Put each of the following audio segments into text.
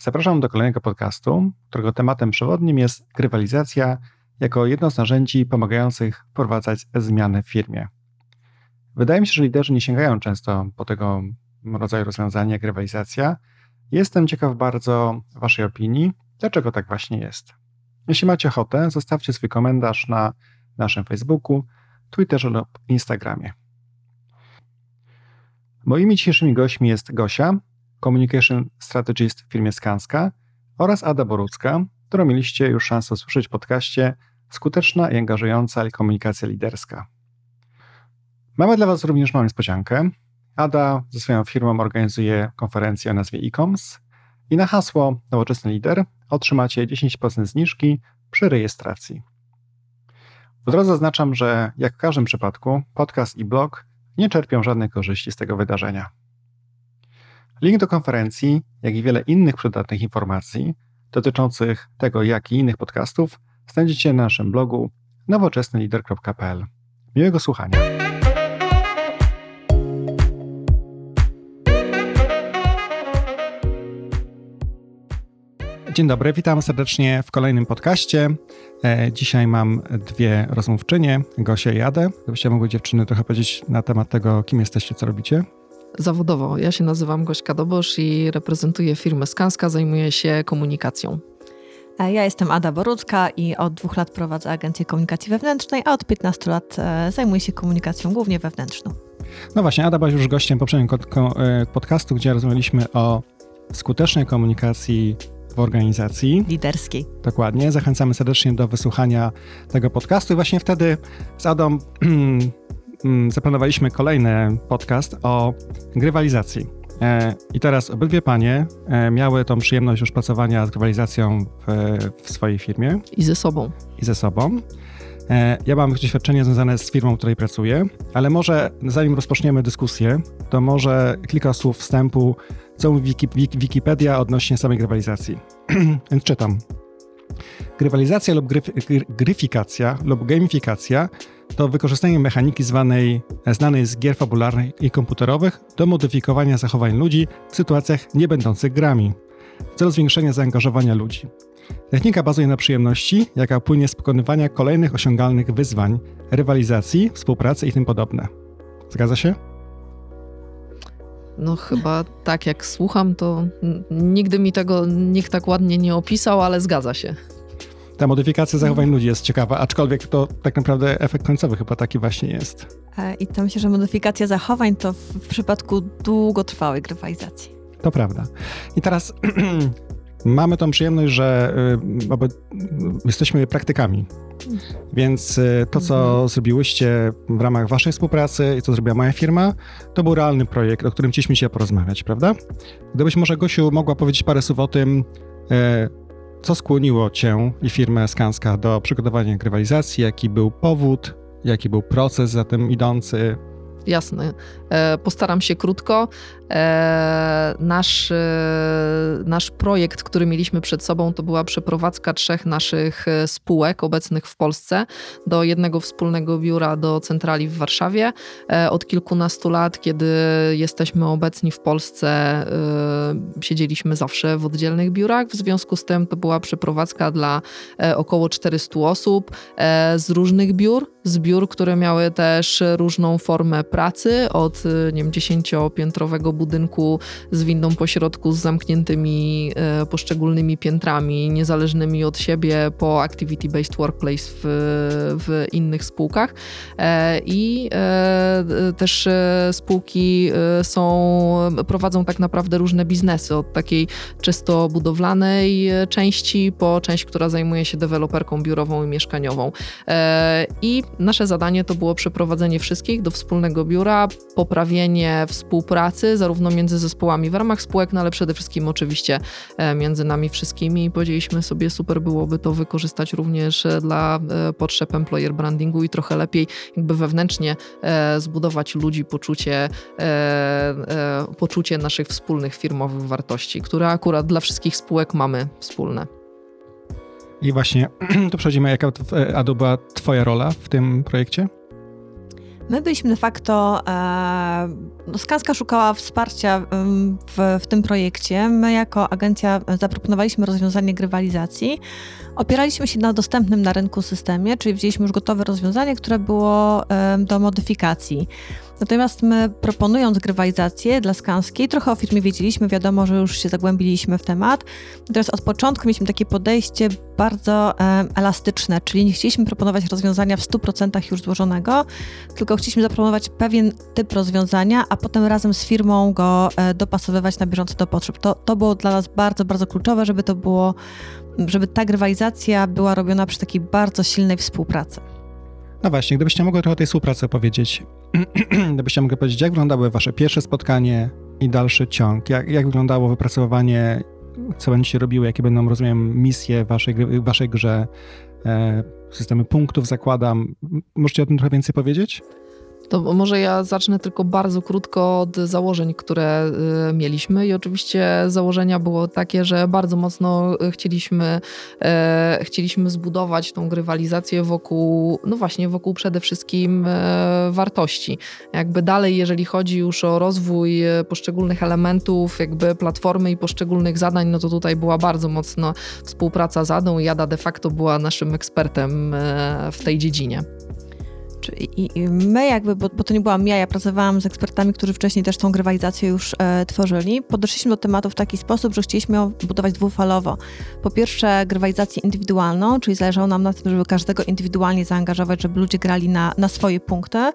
Zapraszam do kolejnego podcastu, którego tematem przewodnim jest grywalizacja jako jedno z narzędzi pomagających wprowadzać zmiany w firmie. Wydaje mi się, że liderzy nie sięgają często po tego rodzaju rozwiązania jak grywalizacja. Jestem ciekaw bardzo Waszej opinii, dlaczego tak właśnie jest. Jeśli macie ochotę, zostawcie swój komentarz na naszym Facebooku, Twitterze lub Instagramie. Moimi dzisiejszymi gośćmi jest Gosia, Communication Strategist w firmie Skanska oraz Ada Borucka, którą mieliście już szansę usłyszeć w podcaście Skuteczna i angażująca komunikacja liderska. Mamy dla Was również małą niespodziankę. Ada ze swoją firmą organizuje konferencję o nazwie e-coms i na hasło Nowoczesny Lider otrzymacie 10% zniżki przy rejestracji. Od razu zaznaczam, że jak w każdym przypadku podcast i blog nie czerpią żadnych korzyści z tego wydarzenia. Link do konferencji, jak i wiele innych przydatnych informacji dotyczących tego, jak i innych podcastów znajdziecie na naszym blogu nowoczesnylider.pl. Miłego słuchania. Dzień dobry, witam serdecznie w kolejnym podcaście. E, dzisiaj mam dwie rozmówczynie, Gosię i Adę. Gdybyście mogły dziewczyny trochę powiedzieć na temat tego, kim jesteście, co robicie zawodowo. Ja się nazywam Gośka Dobosz i reprezentuję firmę Skanska, zajmuję się komunikacją. Ja jestem Ada Borucka i od dwóch lat prowadzę agencję komunikacji wewnętrznej, a od 15 lat e, zajmuję się komunikacją głównie wewnętrzną. No właśnie, Ada była już gościem poprzedniego e, podcastu, gdzie rozmawialiśmy o skutecznej komunikacji w organizacji. Liderskiej. Dokładnie. Zachęcamy serdecznie do wysłuchania tego podcastu i właśnie wtedy z Adą zaplanowaliśmy kolejny podcast o grywalizacji. E, I teraz obydwie panie e, miały tą przyjemność już pracowania z grywalizacją w, w swojej firmie. I ze sobą. I ze sobą. E, ja mam doświadczenie związane z firmą, w której pracuję, ale może zanim rozpoczniemy dyskusję, to może kilka słów wstępu, co mówi Wikipedia odnośnie samej grywalizacji. Więc czytam. Grywalizacja lub gryf, gryfikacja lub gamifikacja to wykorzystanie mechaniki zwanej, znanej z gier fabularnych i komputerowych do modyfikowania zachowań ludzi w sytuacjach niebędących grami, w celu zwiększenia zaangażowania ludzi. Technika bazuje na przyjemności, jaka płynie z pokonywania kolejnych osiągalnych wyzwań, rywalizacji, współpracy i tym podobne. Zgadza się? No chyba tak jak słucham, to nigdy mi tego nikt tak ładnie nie opisał, ale zgadza się ta modyfikacja zachowań ludzi jest ciekawa, aczkolwiek to tak naprawdę efekt końcowy chyba taki właśnie jest. E, I to myślę, że modyfikacja zachowań to w przypadku długotrwałej grywalizacji. To prawda. I teraz mamy tą przyjemność, że y, jesteśmy praktykami. Więc y, to, co mhm. zrobiły,ście w ramach waszej współpracy i co zrobiła moja firma, to był realny projekt, o którym chcieliśmy dzisiaj porozmawiać, prawda? Gdybyś może, Gosiu, mogła powiedzieć parę słów o tym, y, co skłoniło Cię i firmę Skanska do przygotowania grywalizacji? Jaki był powód? Jaki był proces za tym idący? Jasne. E, postaram się krótko. E, nasz, e, nasz projekt, który mieliśmy przed sobą, to była przeprowadzka trzech naszych spółek obecnych w Polsce do jednego wspólnego biura do centrali w Warszawie. Od kilkunastu lat, kiedy jesteśmy obecni w Polsce, siedzieliśmy zawsze w oddzielnych biurach. W związku z tym to była przeprowadzka dla około 400 osób z różnych biur, z biur, które miały też różną formę pracy, od nie wiem, dziesięciopiętrowego budynku z windą pośrodku, z zamkniętymi e, poszczególnymi piętrami, niezależnymi od siebie, po activity-based workplace w, w innych spółkach. E, I e, też spółki są, prowadzą tak naprawdę różne biznesy, od takiej czysto budowlanej części po część, która zajmuje się deweloperką biurową i mieszkaniową. I nasze zadanie to było przeprowadzenie wszystkich do wspólnego biura, poprawienie współpracy, zarówno między zespołami w ramach spółek, no ale przede wszystkim oczywiście e, między nami wszystkimi. I powiedzieliśmy sobie, super byłoby to wykorzystać również e, dla e, potrzeb employer brandingu i trochę lepiej jakby wewnętrznie zbudować ludzi poczucie, poczucie naszych wspólnych firmowych wartości, które akurat dla wszystkich spółek mamy wspólne. I właśnie to przechodzimy, jaka Adu była twoja rola w tym projekcie? My byliśmy de facto, e, no Skanska szukała wsparcia w, w tym projekcie. My jako agencja zaproponowaliśmy rozwiązanie grywalizacji. Opieraliśmy się na dostępnym na rynku systemie, czyli wzięliśmy już gotowe rozwiązanie, które było do modyfikacji. Natomiast my proponując grywalizację dla Skanskiej, trochę o firmie wiedzieliśmy, wiadomo, że już się zagłębiliśmy w temat. Natomiast od początku mieliśmy takie podejście bardzo e, elastyczne, czyli nie chcieliśmy proponować rozwiązania w 100% już złożonego, tylko chcieliśmy zaproponować pewien typ rozwiązania, a potem razem z firmą go e, dopasowywać na bieżąco do potrzeb. To, to było dla nas bardzo, bardzo kluczowe, żeby to było, żeby ta grywalizacja była robiona przy takiej bardzo silnej współpracy. No właśnie, gdybyście mogli trochę o tej współpracy opowiedzieć, gdybyście mogli powiedzieć, jak wyglądały wasze pierwsze spotkanie i dalszy ciąg, jak, jak wyglądało wypracowywanie, co będziecie robiły, jakie będą, rozumiem, misje waszej, waszej grze, e, systemy punktów zakładam. Możecie o tym trochę więcej powiedzieć? To może ja zacznę tylko bardzo krótko od założeń, które y, mieliśmy. I oczywiście założenia było takie, że bardzo mocno chcieliśmy, e, chcieliśmy zbudować tą grywalizację wokół, no właśnie, wokół przede wszystkim e, wartości. Jakby dalej, jeżeli chodzi już o rozwój e, poszczególnych elementów, jakby platformy i poszczególnych zadań, no to tutaj była bardzo mocno współpraca z Adą i Jada de facto była naszym ekspertem w tej dziedzinie. I, i my jakby, bo, bo, to nie byłam ja, ja pracowałam z ekspertami, którzy wcześniej też tą grywalizację już e, tworzyli, podeszliśmy do tematu w taki sposób, że chcieliśmy ją budować dwufalowo. Po pierwsze grywalizację indywidualną, czyli zależało nam na tym, żeby każdego indywidualnie zaangażować, żeby ludzie grali na, na swoje punkty, e,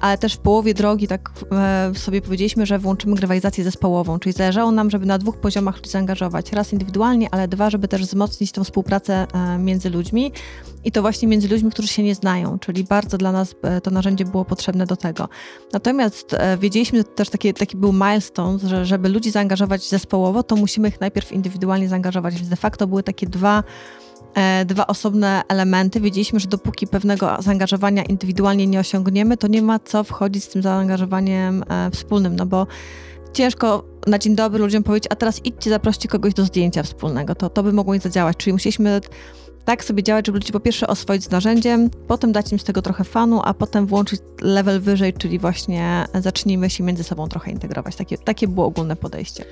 ale też w połowie drogi tak e, sobie powiedzieliśmy, że włączymy grywalizację zespołową, czyli zależało nam, żeby na dwóch poziomach ludzi zaangażować. Raz indywidualnie, ale dwa, żeby też wzmocnić tą współpracę e, między ludźmi i to właśnie między ludźmi, którzy się nie znają, czyli bardzo dla nas e, to narzędzie było potrzebne do tego. Natomiast e, wiedzieliśmy, też taki, taki był milestone, że żeby ludzi zaangażować zespołowo, to musimy ich najpierw indywidualnie zaangażować, więc de facto były takie dwa e, dwa osobne elementy. Wiedzieliśmy, że dopóki pewnego zaangażowania indywidualnie nie osiągniemy, to nie ma co wchodzić z tym zaangażowaniem wspólnym, no bo ciężko na dzień dobry ludziom powiedzieć, a teraz idźcie, zaproście kogoś do zdjęcia wspólnego. To, to by mogło nie zadziałać. Czyli musieliśmy tak sobie działać, żeby ludzi po pierwsze oswoić z narzędziem, potem dać im z tego trochę fanu, a potem włączyć level wyżej, czyli właśnie zacznijmy się między sobą trochę integrować. Takie, takie było ogólne podejście.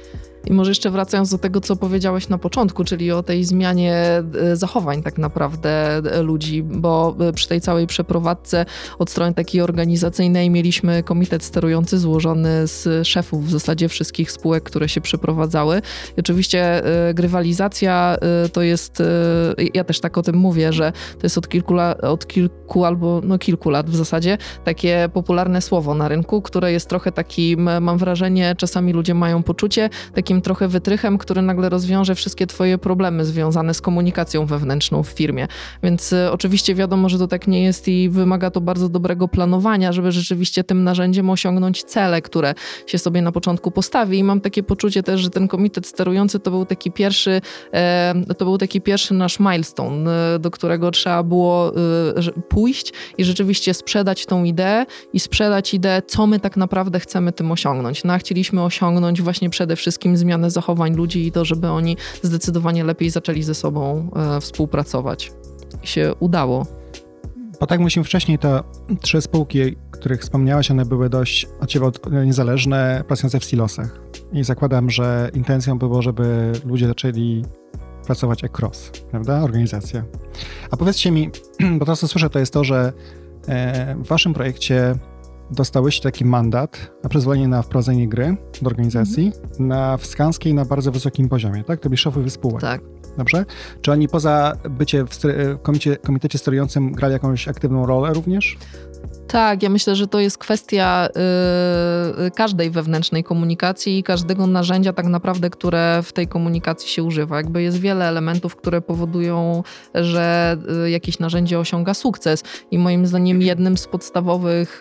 I może jeszcze wracając do tego, co powiedziałeś na początku, czyli o tej zmianie e, zachowań tak naprawdę e, ludzi, bo e, przy tej całej przeprowadzce od strony takiej organizacyjnej mieliśmy komitet sterujący złożony z szefów w zasadzie wszystkich spółek, które się przeprowadzały. I oczywiście grywalizacja to jest, ja też tak o tym mówię, że to jest od kilku, od kilku albo no kilku lat w zasadzie takie popularne słowo na rynku, które jest trochę takim, mam wrażenie, czasami ludzie mają poczucie, takim trochę wytrychem, który nagle rozwiąże wszystkie twoje problemy związane z komunikacją wewnętrzną w firmie. Więc y, oczywiście wiadomo, że to tak nie jest i wymaga to bardzo dobrego planowania, żeby rzeczywiście tym narzędziem osiągnąć cele, które się sobie na początku postawi. I mam takie poczucie też, że ten komitet sterujący to był taki pierwszy, e, to był taki pierwszy nasz milestone, y, do którego trzeba było y, pójść i rzeczywiście sprzedać tą ideę i sprzedać ideę, co my tak naprawdę chcemy tym osiągnąć. No a chcieliśmy osiągnąć właśnie przede wszystkim zmianę zachowań ludzi i to, żeby oni zdecydowanie lepiej zaczęli ze sobą e, współpracować. I się udało. Bo tak mówiliśmy wcześniej, to trzy spółki, których wspomniałaś, one były dość od ciebie niezależne, pracujące w silosach. I zakładam, że intencją było, żeby ludzie zaczęli pracować across, prawda? Organizacja. A powiedzcie mi, bo to co słyszę, to jest to, że e, w waszym projekcie dostałyście taki mandat na przyzwolenie na wprowadzenie gry do organizacji mhm. na wskanskiej na bardzo wysokim poziomie, tak? To byli szefowie spółek. Tak. Dobrze? Czy oni poza bycie w komicie, komitecie sterującym grali jakąś aktywną rolę również? Tak, ja myślę, że to jest kwestia y, każdej wewnętrznej komunikacji i każdego narzędzia tak naprawdę, które w tej komunikacji się używa. Jakby jest wiele elementów, które powodują, że y, jakieś narzędzie osiąga sukces i moim zdaniem jednym z podstawowych,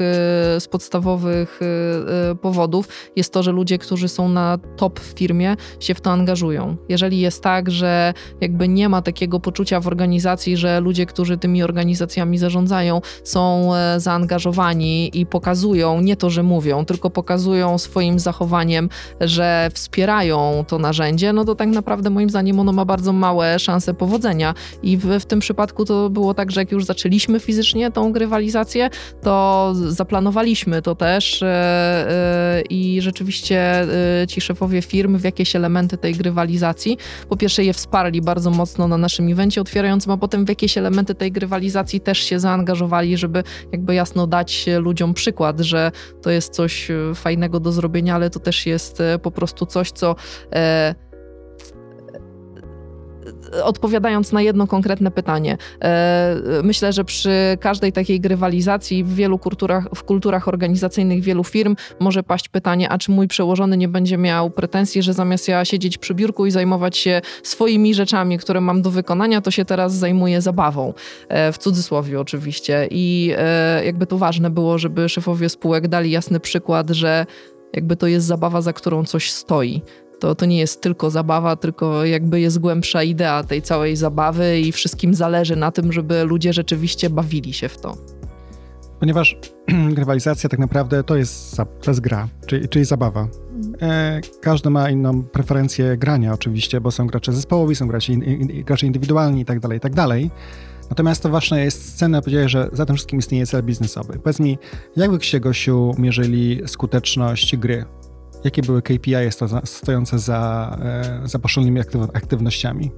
y, z podstawowych y, y, powodów jest to, że ludzie, którzy są na top w firmie się w to angażują. Jeżeli jest tak, że jakby nie ma takiego poczucia w organizacji, że ludzie, którzy tymi organizacjami zarządzają są e, zaangażowani zaangażowani i pokazują, nie to, że mówią, tylko pokazują swoim zachowaniem, że wspierają to narzędzie, no to tak naprawdę moim zdaniem ono ma bardzo małe szanse powodzenia. I w, w tym przypadku to było tak, że jak już zaczęliśmy fizycznie tą grywalizację, to zaplanowaliśmy to też yy, i rzeczywiście yy, ci szefowie firm w jakieś elementy tej grywalizacji, po pierwsze je wsparli bardzo mocno na naszym evencie otwierającym, a potem w jakieś elementy tej grywalizacji też się zaangażowali, żeby jakby jasno dać ludziom przykład, że to jest coś fajnego do zrobienia, ale to też jest po prostu coś, co odpowiadając na jedno konkretne pytanie, e, myślę, że przy każdej takiej grywalizacji w wielu kulturach, w kulturach organizacyjnych wielu firm może paść pytanie, a czy mój przełożony nie będzie miał pretensji, że zamiast ja siedzieć przy biurku i zajmować się swoimi rzeczami, które mam do wykonania, to się teraz zajmuje zabawą. E, w cudzysłowie oczywiście. I e, jakby to ważne było, żeby szefowie spółek dali jasny przykład, że jakby to jest zabawa, za którą coś stoi to, to nie jest tylko zabawa, tylko jakby jest głębsza idea tej całej zabawy i wszystkim zależy na tym, żeby ludzie rzeczywiście bawili się w to. Ponieważ rywalizacja tak naprawdę to jest, to jest gra, czyli, czyli zabawa. E, każdy ma inną preferencję grania oczywiście, bo są gracze zespołowi, są gracze, in, in, gracze indywidualni i tak dalej, i tak. Natomiast to ważne jest scena, powiedziałeś, że za tym wszystkim istnieje cel biznesowy. Powiedz mi, jak byście, Gosiu, mierzyli skuteczność gry? Jakie były KPI stojące za, e, za poszczególnymi aktywnościami?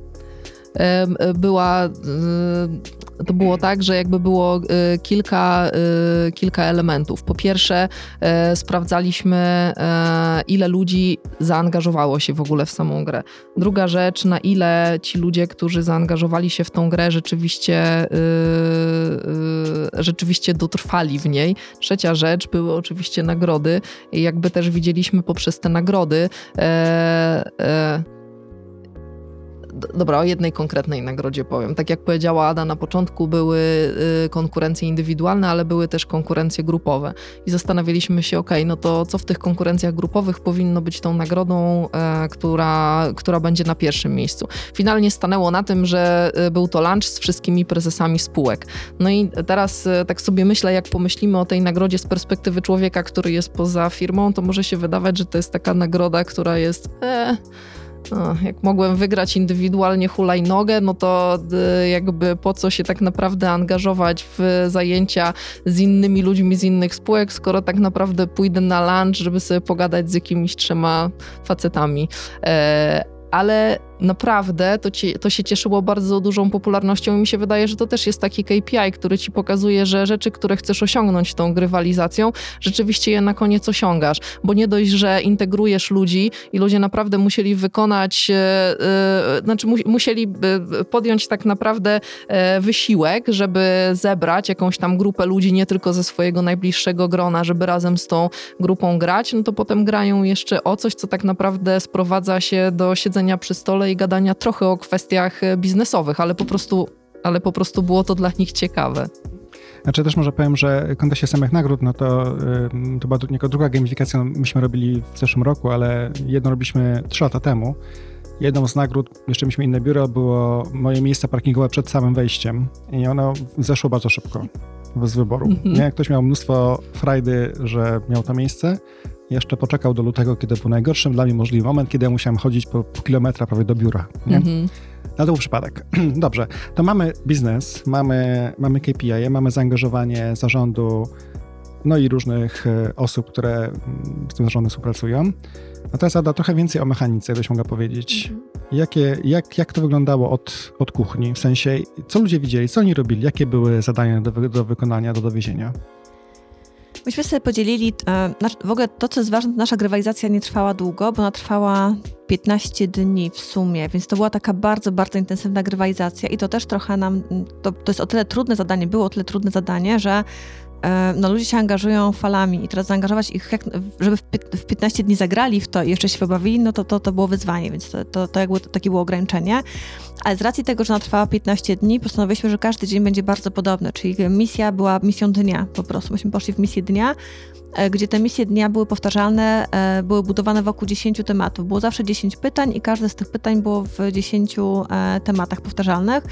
Była, y, to było tak, że jakby było y, kilka, kilka elementów. Po pierwsze, e, sprawdzaliśmy, e, ile ludzi zaangażowało się w ogóle w samą grę. Druga rzecz, na ile ci ludzie, którzy zaangażowali się w tą grę, rzeczywiście, rzeczywiście dotrwali w niej. Trzecia rzecz, były oczywiście nagrody i jakby też widzieliśmy poprzez te nagrody, e, dobra, o jednej konkretnej nagrodzie powiem. Tak jak powiedziała Ada na początku, były y, konkurencje indywidualne, ale były też konkurencje grupowe. I zastanawialiśmy się, ok, no to co w tych konkurencjach grupowych powinno być tą nagrodą, e, która, która będzie na pierwszym miejscu. Finalnie stanęło na tym, że y, był to lunch z wszystkimi prezesami spółek. No i teraz e, tak sobie myślę, jak pomyślimy o tej nagrodzie z perspektywy człowieka, który jest poza firmą, to może się wydawać, że to jest taka nagroda, która jest... E, jak mogłem wygrać indywidualnie hulajnogę, no to y, jakby po co się tak naprawdę angażować w zajęcia z innymi ludźmi z innych spółek, skoro tak naprawdę pójdę na lunch, żeby sobie pogadać z jakimiś trzema facetami. E, ale naprawdę to, ci, to się cieszyło bardzo dużą popularnością i mi się wydaje, że to też jest taki KPI, który ci pokazuje, że rzeczy, które chcesz osiągnąć tą grywalizacją, rzeczywiście je na koniec osiągasz, bo nie dość, że integrujesz ludzi i ludzie naprawdę musieli wykonać, yy, yy, znaczy mu, musieli podjąć tak naprawdę wysiłek, żeby zebrać jakąś tam grupę ludzi, nie tylko ze swojego najbliższego grona, żeby razem z tą grupą grać, no to potem grają jeszcze o coś, co tak naprawdę sprowadza się do siedzenia przy stole i gadania trochę o kwestiach e, biznesowych, ale po prostu, ale po prostu było to dla nich ciekawe. Znaczy też może powiem, że w kontekście samych nagród, no to, to była tylko druga gamifikacja, myśmy robili w zeszłym roku, ale jedną robiliśmy trzy lata temu. Jedną z nagród, jeszcze mieliśmy inne biuro, było moje miejsce parkingowe przed samym wejściem i ono zeszło bardzo szybko bez wyboru. Mm -hmm. Nie? Ktoś miał mnóstwo frajdy, że miał to miejsce, jeszcze poczekał do lutego, kiedy był najgorszym dla mnie możliwy moment, kiedy ja musiałem chodzić po, po kilometra prawie do biura. Nie? Mm-hmm. No to był przypadek. Dobrze, to mamy biznes, mamy, mamy KPI, mamy zaangażowanie zarządu, no i różnych e, osób, które mm, z tym zarządem współpracują. A teraz Ada, trochę więcej o mechanice, jakbyś mogła powiedzieć. Mm-hmm. Jakie, jak, jak to wyglądało od, od kuchni? W sensie, co ludzie widzieli, co oni robili, jakie były zadania do, do wykonania, do dowiezienia? Myśmy sobie podzielili, e, w ogóle to, co jest ważne, nasza grywalizacja nie trwała długo, bo ona trwała 15 dni w sumie, więc to była taka bardzo, bardzo intensywna grywalizacja i to też trochę nam, to, to jest o tyle trudne zadanie, było o tyle trudne zadanie, że no, ludzie się angażują falami i teraz zaangażować ich, jak, żeby w 15 dni zagrali w to i jeszcze się pobawili, no to, to, to było wyzwanie, więc to, to, to jakby takie było ograniczenie. Ale z racji tego, że ona trwała 15 dni, postanowiliśmy, że każdy dzień będzie bardzo podobny, czyli misja była misją dnia po prostu. Myśmy poszli w misję dnia e, gdzie te misje dnia były powtarzalne, e, były budowane wokół 10 tematów. Było zawsze 10 pytań i każde z tych pytań było w 10 tematach powtarzalnych.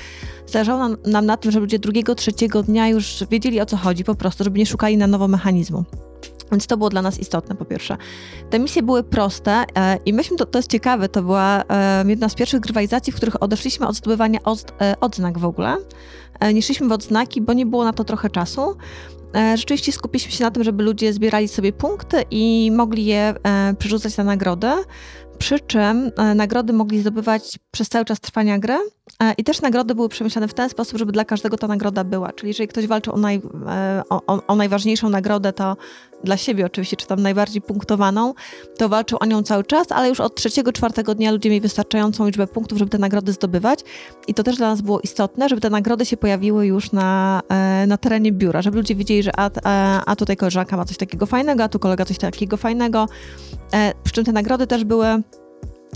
Zależało nam na tym, żeby ludzie drugiego, trzeciego dnia już wiedzieli o co chodzi, po prostu, żeby nie szukali na nowo mechanizmu. Więc to było dla nas istotne, po pierwsze. Te misje były proste e, i myśmy, to, to jest ciekawe, to była e, jedna z pierwszych grywalizacji, w których odeszliśmy od zdobywania od, e, odznak w ogóle. E, nie szliśmy w odznaki, bo nie było na to trochę czasu. E, rzeczywiście skupiliśmy się na tym, żeby ludzie zbierali sobie punkty i mogli je e, przerzucać na nagrodę. Przy czym e, nagrody mogli zdobywać przez cały czas trwania gry i też nagrody były przemyślane w ten sposób, żeby dla każdego ta nagroda była. Czyli jeżeli ktoś walczył o, naj, e, o, o najważniejszą nagrodę, to dla siebie oczywiście, czy tam najbardziej punktowaną, to walczył o nią cały czas, ale już od trzeciego, czwartego dnia ludzie mieli wystarczającą liczbę punktów, żeby te nagrody zdobywać i to też dla nas było istotne, żeby te nagrody się pojawiły już na, na terenie biura, żeby ludzie wiedzieli, że a, a, a tutaj koleżanka ma coś takiego fajnego, a tu kolega coś takiego fajnego, przy czym te nagrody też były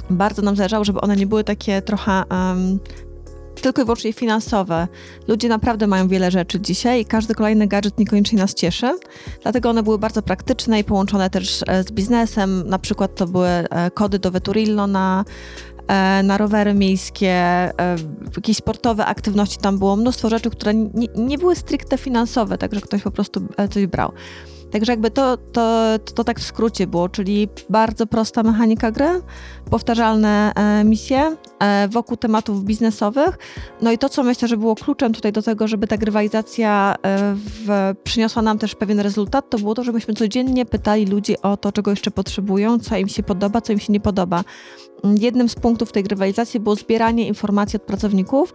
bardzo nam zależało, żeby one nie były takie trochę um, tylko i wyłącznie finansowe. Ludzie naprawdę mają wiele rzeczy dzisiaj i każdy kolejny gadżet niekoniecznie nas cieszy. Dlatego one były bardzo praktyczne i połączone też e, z biznesem. Na przykład to były e, kody do Veturillo na e, na rowery miejskie, jakieś sportowe aktywności, tam było mnóstwo rzeczy, które nie, nie były stricte finansowe, także ktoś po prostu coś brał. Także jakby to, to, to, to, tak w skrócie było, czyli bardzo prosta mechanika gry, powtarzalne e, misje e, wokół tematów biznesowych. No i to, co myślę, że było kluczem tutaj do tego, żeby ta grywalizacja e, w, przyniosła nam też pewien rezultat, to było to, żebyśmy codziennie pytali ludzi o to, czego jeszcze potrzebują, co im się podoba, co im się nie podoba. Jednym z punktów tej grywalizacji było zbieranie informacji od pracowników.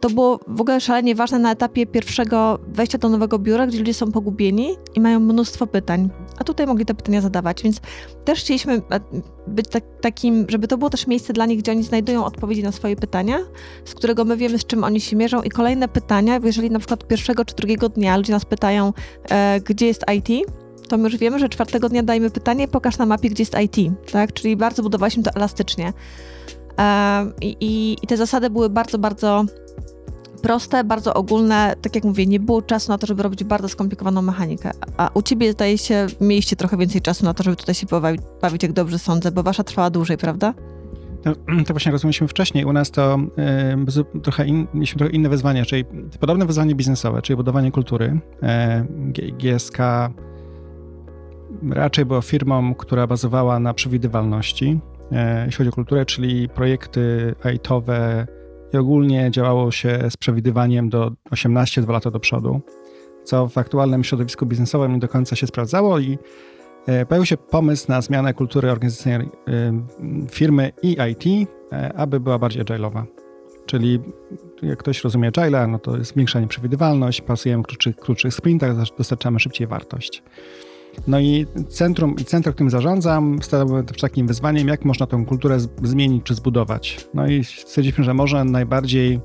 To było w ogóle szalenie ważne na etapie pierwszego wejścia do nowego biura, gdzie ludzie są pogubieni i mają mnóstwo pytań. A tutaj mogli te pytania zadawać, więc też chcieliśmy e, być tak, takim, żeby to było też miejsce dla nich, gdzie oni znajdują odpowiedzi na swoje pytania, z którego my wiemy, z czym oni się mierzą i kolejne pytania, jeżeli na przykład pierwszego czy drugiego dnia ludzie nas pytają, e, gdzie jest IT, to my już wiemy, że czwartego dnia dajmy pytanie, pokaż na mapie, gdzie jest IT, tak? Czyli bardzo budowaliśmy to elastycznie. E, i, I te zasady były bardzo, bardzo proste, bardzo ogólne. Tak jak mówię, nie było czasu na to, żeby robić bardzo skomplikowaną mechanikę. A u ciebie, zdaje się, mieliście trochę więcej czasu na to, żeby tutaj się bawić, bawić jak dobrze sądzę, bo wasza trwała dłużej, prawda? To, to właśnie rozumieliśmy wcześniej. U nas to y, trochę in, mieliśmy trochę inne wyzwanie, czyli podobne wyzwanie biznesowe, czyli budowanie kultury. Y, GSK raczej była firmą, która bazowała na przewidywalności, e, jeśli chodzi o kulturę, czyli projekty IT-owe i ogólnie działało się z przewidywaniem do 18-2 lata do przodu, co w aktualnym środowisku biznesowym nie do końca się sprawdzało i e, pojawił się pomysł na zmianę kultury organizacyjnej e, firmy i IT, aby była bardziej agile'owa. Czyli jak ktoś rozumie agile'a, no to jest zwiększa nieprzewidywalność, pasujemy w krótszych, krótszych sprintach, dostarczamy szybciej wartość. No i centrum, i centrum, którym zarządzam, stało takim wyzwaniem, jak można tę kulturę zmienić czy zbudować. No i stwierdziliśmy, że może najbardziej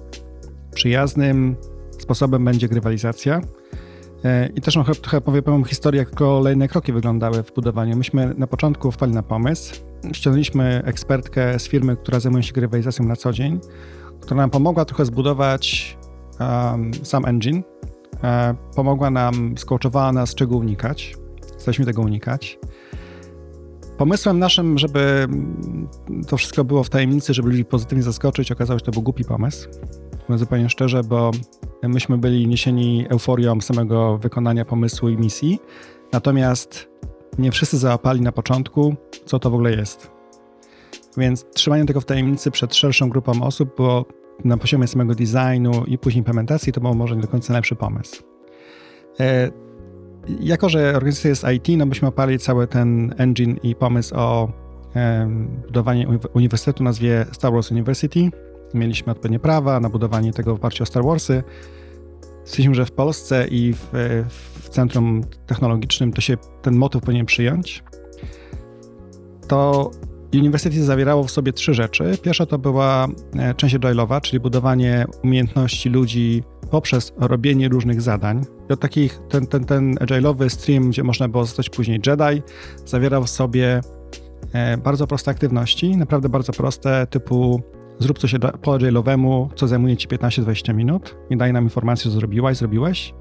przyjaznym sposobem będzie grywalizacja. E, I też trochę, trochę powiem historię, jak kolejne kroki wyglądały w budowaniu. Myśmy na początku wpadli na pomysł, ściągnęliśmy ekspertkę z firmy, która zajmuje się grywalizacją na co dzień, która nam pomogła trochę zbudować um, sam engine, e, pomogła nam, skołczowała nas, czego unikać. Staraliśmy tego unikać. Pomysłem naszym, żeby to wszystko było w tajemnicy, żeby ludzi pozytywnie zaskoczyć, okazało się, że to był głupi pomysł. Mówię zupełnie szczerze, bo myśmy byli niesieni euforią samego wykonania pomysłu i misji. Natomiast nie wszyscy załapali na początku, co to w ogóle jest. Więc trzymanie tego w tajemnicy przed szerszą grupą osób było na poziomie samego designu i później implementacji, to był może nie do końca najlepszy pomysł. Jako, że organizacja jest IT, no byśmy oparli cały ten engine i pomysł o budowanie uniwersytetu nazwie Star Wars University. Mieliśmy odpowiednie prawa na budowanie tego w oparciu o Star Warsy. Stwierdziliśmy, że w Polsce i w, w centrum technologicznym to się ten motyw powinien przyjąć. To University zawierało w sobie trzy rzeczy. Pierwsza to była e, część agile'owa, czyli budowanie umiejętności ludzi poprzez robienie różnych zadań. Takich, ten, ten, ten agile'owy stream, gdzie można było zostać później Jedi, zawierał w sobie e, bardzo proste aktywności, naprawdę bardzo proste, typu zrób coś po agile'owemu, co zajmuje ci 15-20 minut i daj nam informację, co zrobiłaś, zrobiłeś.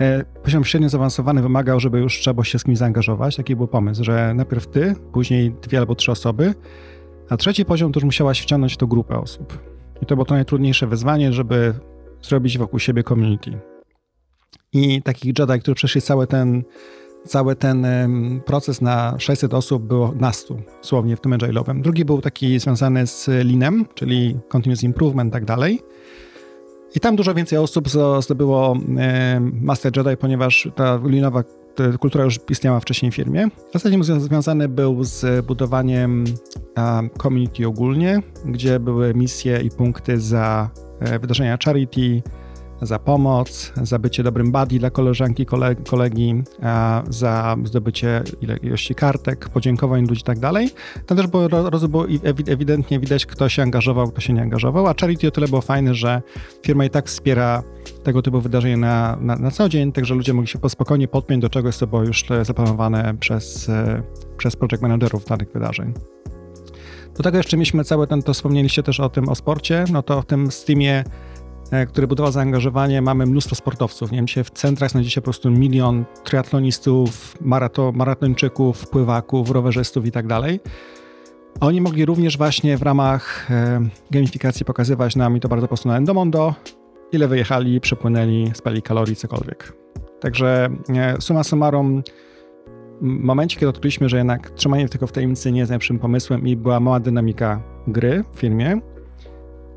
E, poziom średnio zaawansowany wymagał, żeby już trzeba było się z kimś zaangażować. Taki był pomysł, że najpierw ty, później dwie albo trzy osoby, a trzeci poziom to już musiałaś wciągnąć tą grupę osób. I to było to najtrudniejsze wyzwanie, żeby zrobić wokół siebie community. I takich Jedi, którzy przeszli cały ten, cały ten proces na 600 osób było nastu, słownie w tym agile'owym. Drugi był taki związany z Leanem, czyli continuous improvement i tak dalej. I tam dużo więcej osób zdobyło Master Jedi, ponieważ ta linowa kultura już istniała wcześniej w firmie. Ostatnim związany był z budowaniem community ogólnie, gdzie były misje i punkty za wydarzenia charity, za pomoc, za bycie dobrym buddy dla koleżanki, kolegi, za zdobycie ilości kartek, podziękowań ludzi i tak dalej. Tam też było, było ewidentnie widać, kto się angażował, kto się nie angażował, a Charity o tyle było fajne, że firma i tak wspiera tego typu wydarzenia na, na, na co dzień, także ludzie mogli się spokojnie podpiąć do czegoś, co było już zaplanowane przez, e, przez project managerów danych wydarzeń. Do tego jeszcze mieliśmy cały ten, to wspomnieliście też o tym, o sporcie, no to w tym Steamie E, który budował zaangażowanie. Mamy mnóstwo sportowców. Nie wiem, dzisiaj w centrach znajdziecie po prostu milion triatlonistów, marato, maratończyków, pływaków, rowerzystów i tak dalej. Oni mogli również właśnie w ramach e, gamifikacji pokazywać nam, i to bardzo prosto na Endomondo, ile wyjechali, przepłynęli, spali kalorii, cokolwiek. Także e, suma summarum, momencie, kiedy odkryliśmy, że jednak trzymanie tylko w tajemnicy nie jest najlepszym pomysłem i była mała dynamika gry w firmie,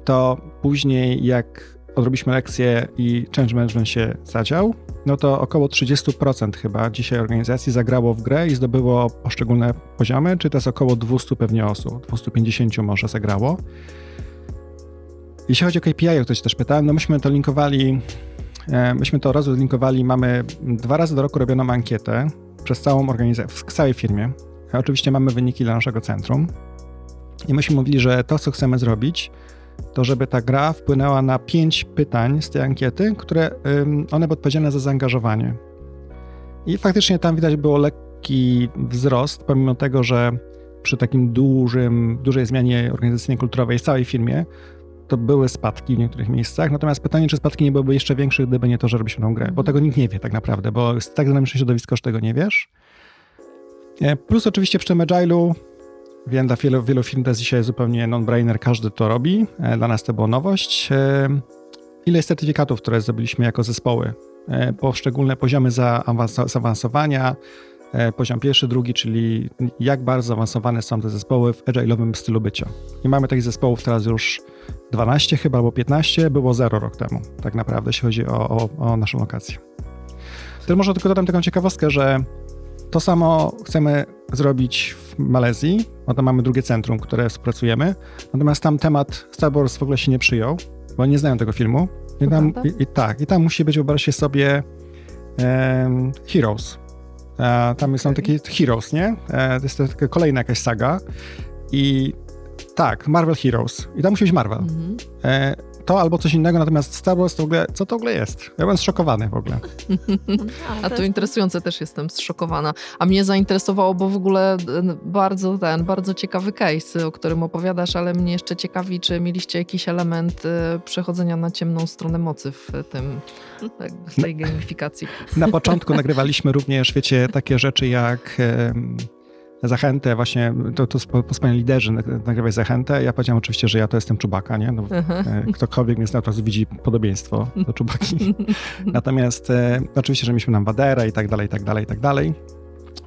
to później jak odrobiliśmy lekcję i change management się zadział, no to około 30% chyba dzisiaj organizacji zagrało w grę i zdobyło poszczególne poziomy, czy to jest około 200 pewnie osób, 250 może zagrało. Jeśli chodzi o KPI, o ktoś też pytałem, no myśmy to linkowali, e, myśmy to razu linkowali, mamy dwa razy do roku robioną ankietę przez całą organizację, w całej firmie. Oczywiście mamy wyniki dla naszego centrum i myśmy mówili, że to, co chcemy zrobić, to żeby ta gra wpłynęła na pięć pytań z tej ankiety, które one były odpowiedzialne za zaangażowanie. I faktycznie tam widać było lekki wzrost, pomimo tego, że przy takim dużym, dużej zmianie organizacyjnej, kulturowej w całej firmie, to były spadki w niektórych miejscach. Natomiast pytanie, czy spadki nie byłyby jeszcze większe, gdyby nie to, że robiliśmy tą grę, bo tego nikt nie wie tak naprawdę, bo jest tak dynamiczne środowisko, że tego nie wiesz. E, plus oczywiście przy tym Agile'u Wiem, dla wielu, wielu firm to jest dzisiaj zupełnie non-brainer, każdy to robi. E, dla nas to była nowość. E, ile jest certyfikatów, które zdobyliśmy jako zespoły? Poszczególne poziomy zaawansowania, poziom pierwszy, drugi, czyli jak bardzo zaawansowane są te zespoły w agile'owym stylu bycia. I mamy takich zespołów teraz już 12 chyba, albo 15, było zero rok temu, tak naprawdę, jeśli chodzi o, o, o naszą lokację. Też może tylko dodam taką ciekawostkę, że to samo chcemy zrobić w Malezji, bo tam mamy drugie centrum, które współpracujemy. Natomiast tam temat Star Wars w ogóle się nie przyjął, bo nie znają tego filmu. I tam, i, i, tak, i tam musi być, wyobraźcie sobie, um, Heroes. E, tam są takie Heroes, nie? E, to jest to kolejna jakaś saga. I tak, Marvel Heroes. I tam musi być Marvel. Mhm. E, to albo coś innego, natomiast Star Wars to w ogóle, co to w ogóle jest? Ja byłem zszokowany w ogóle. A to interesujące, też jestem zszokowana. A mnie zainteresowało, bo w ogóle e, bardzo ten, bardzo ciekawy case, o którym opowiadasz, ale mnie jeszcze ciekawi, czy mieliście jakiś element e, przechodzenia na ciemną stronę mocy w tym, tak, w tej gamifikacji. Na początku nagrywaliśmy również, wiecie, takie rzeczy jak zachętę, właśnie to, to wspaniali liderzy nagrywaj zachętę. Ja powiedziałem oczywiście, że ja to jestem Czubaka, nie? No, e, ktokolwiek mnie zna, to widzi podobieństwo do Czubaki. Natomiast e, oczywiście, że mieliśmy nam Wadera i tak dalej, i tak dalej, i tak dalej.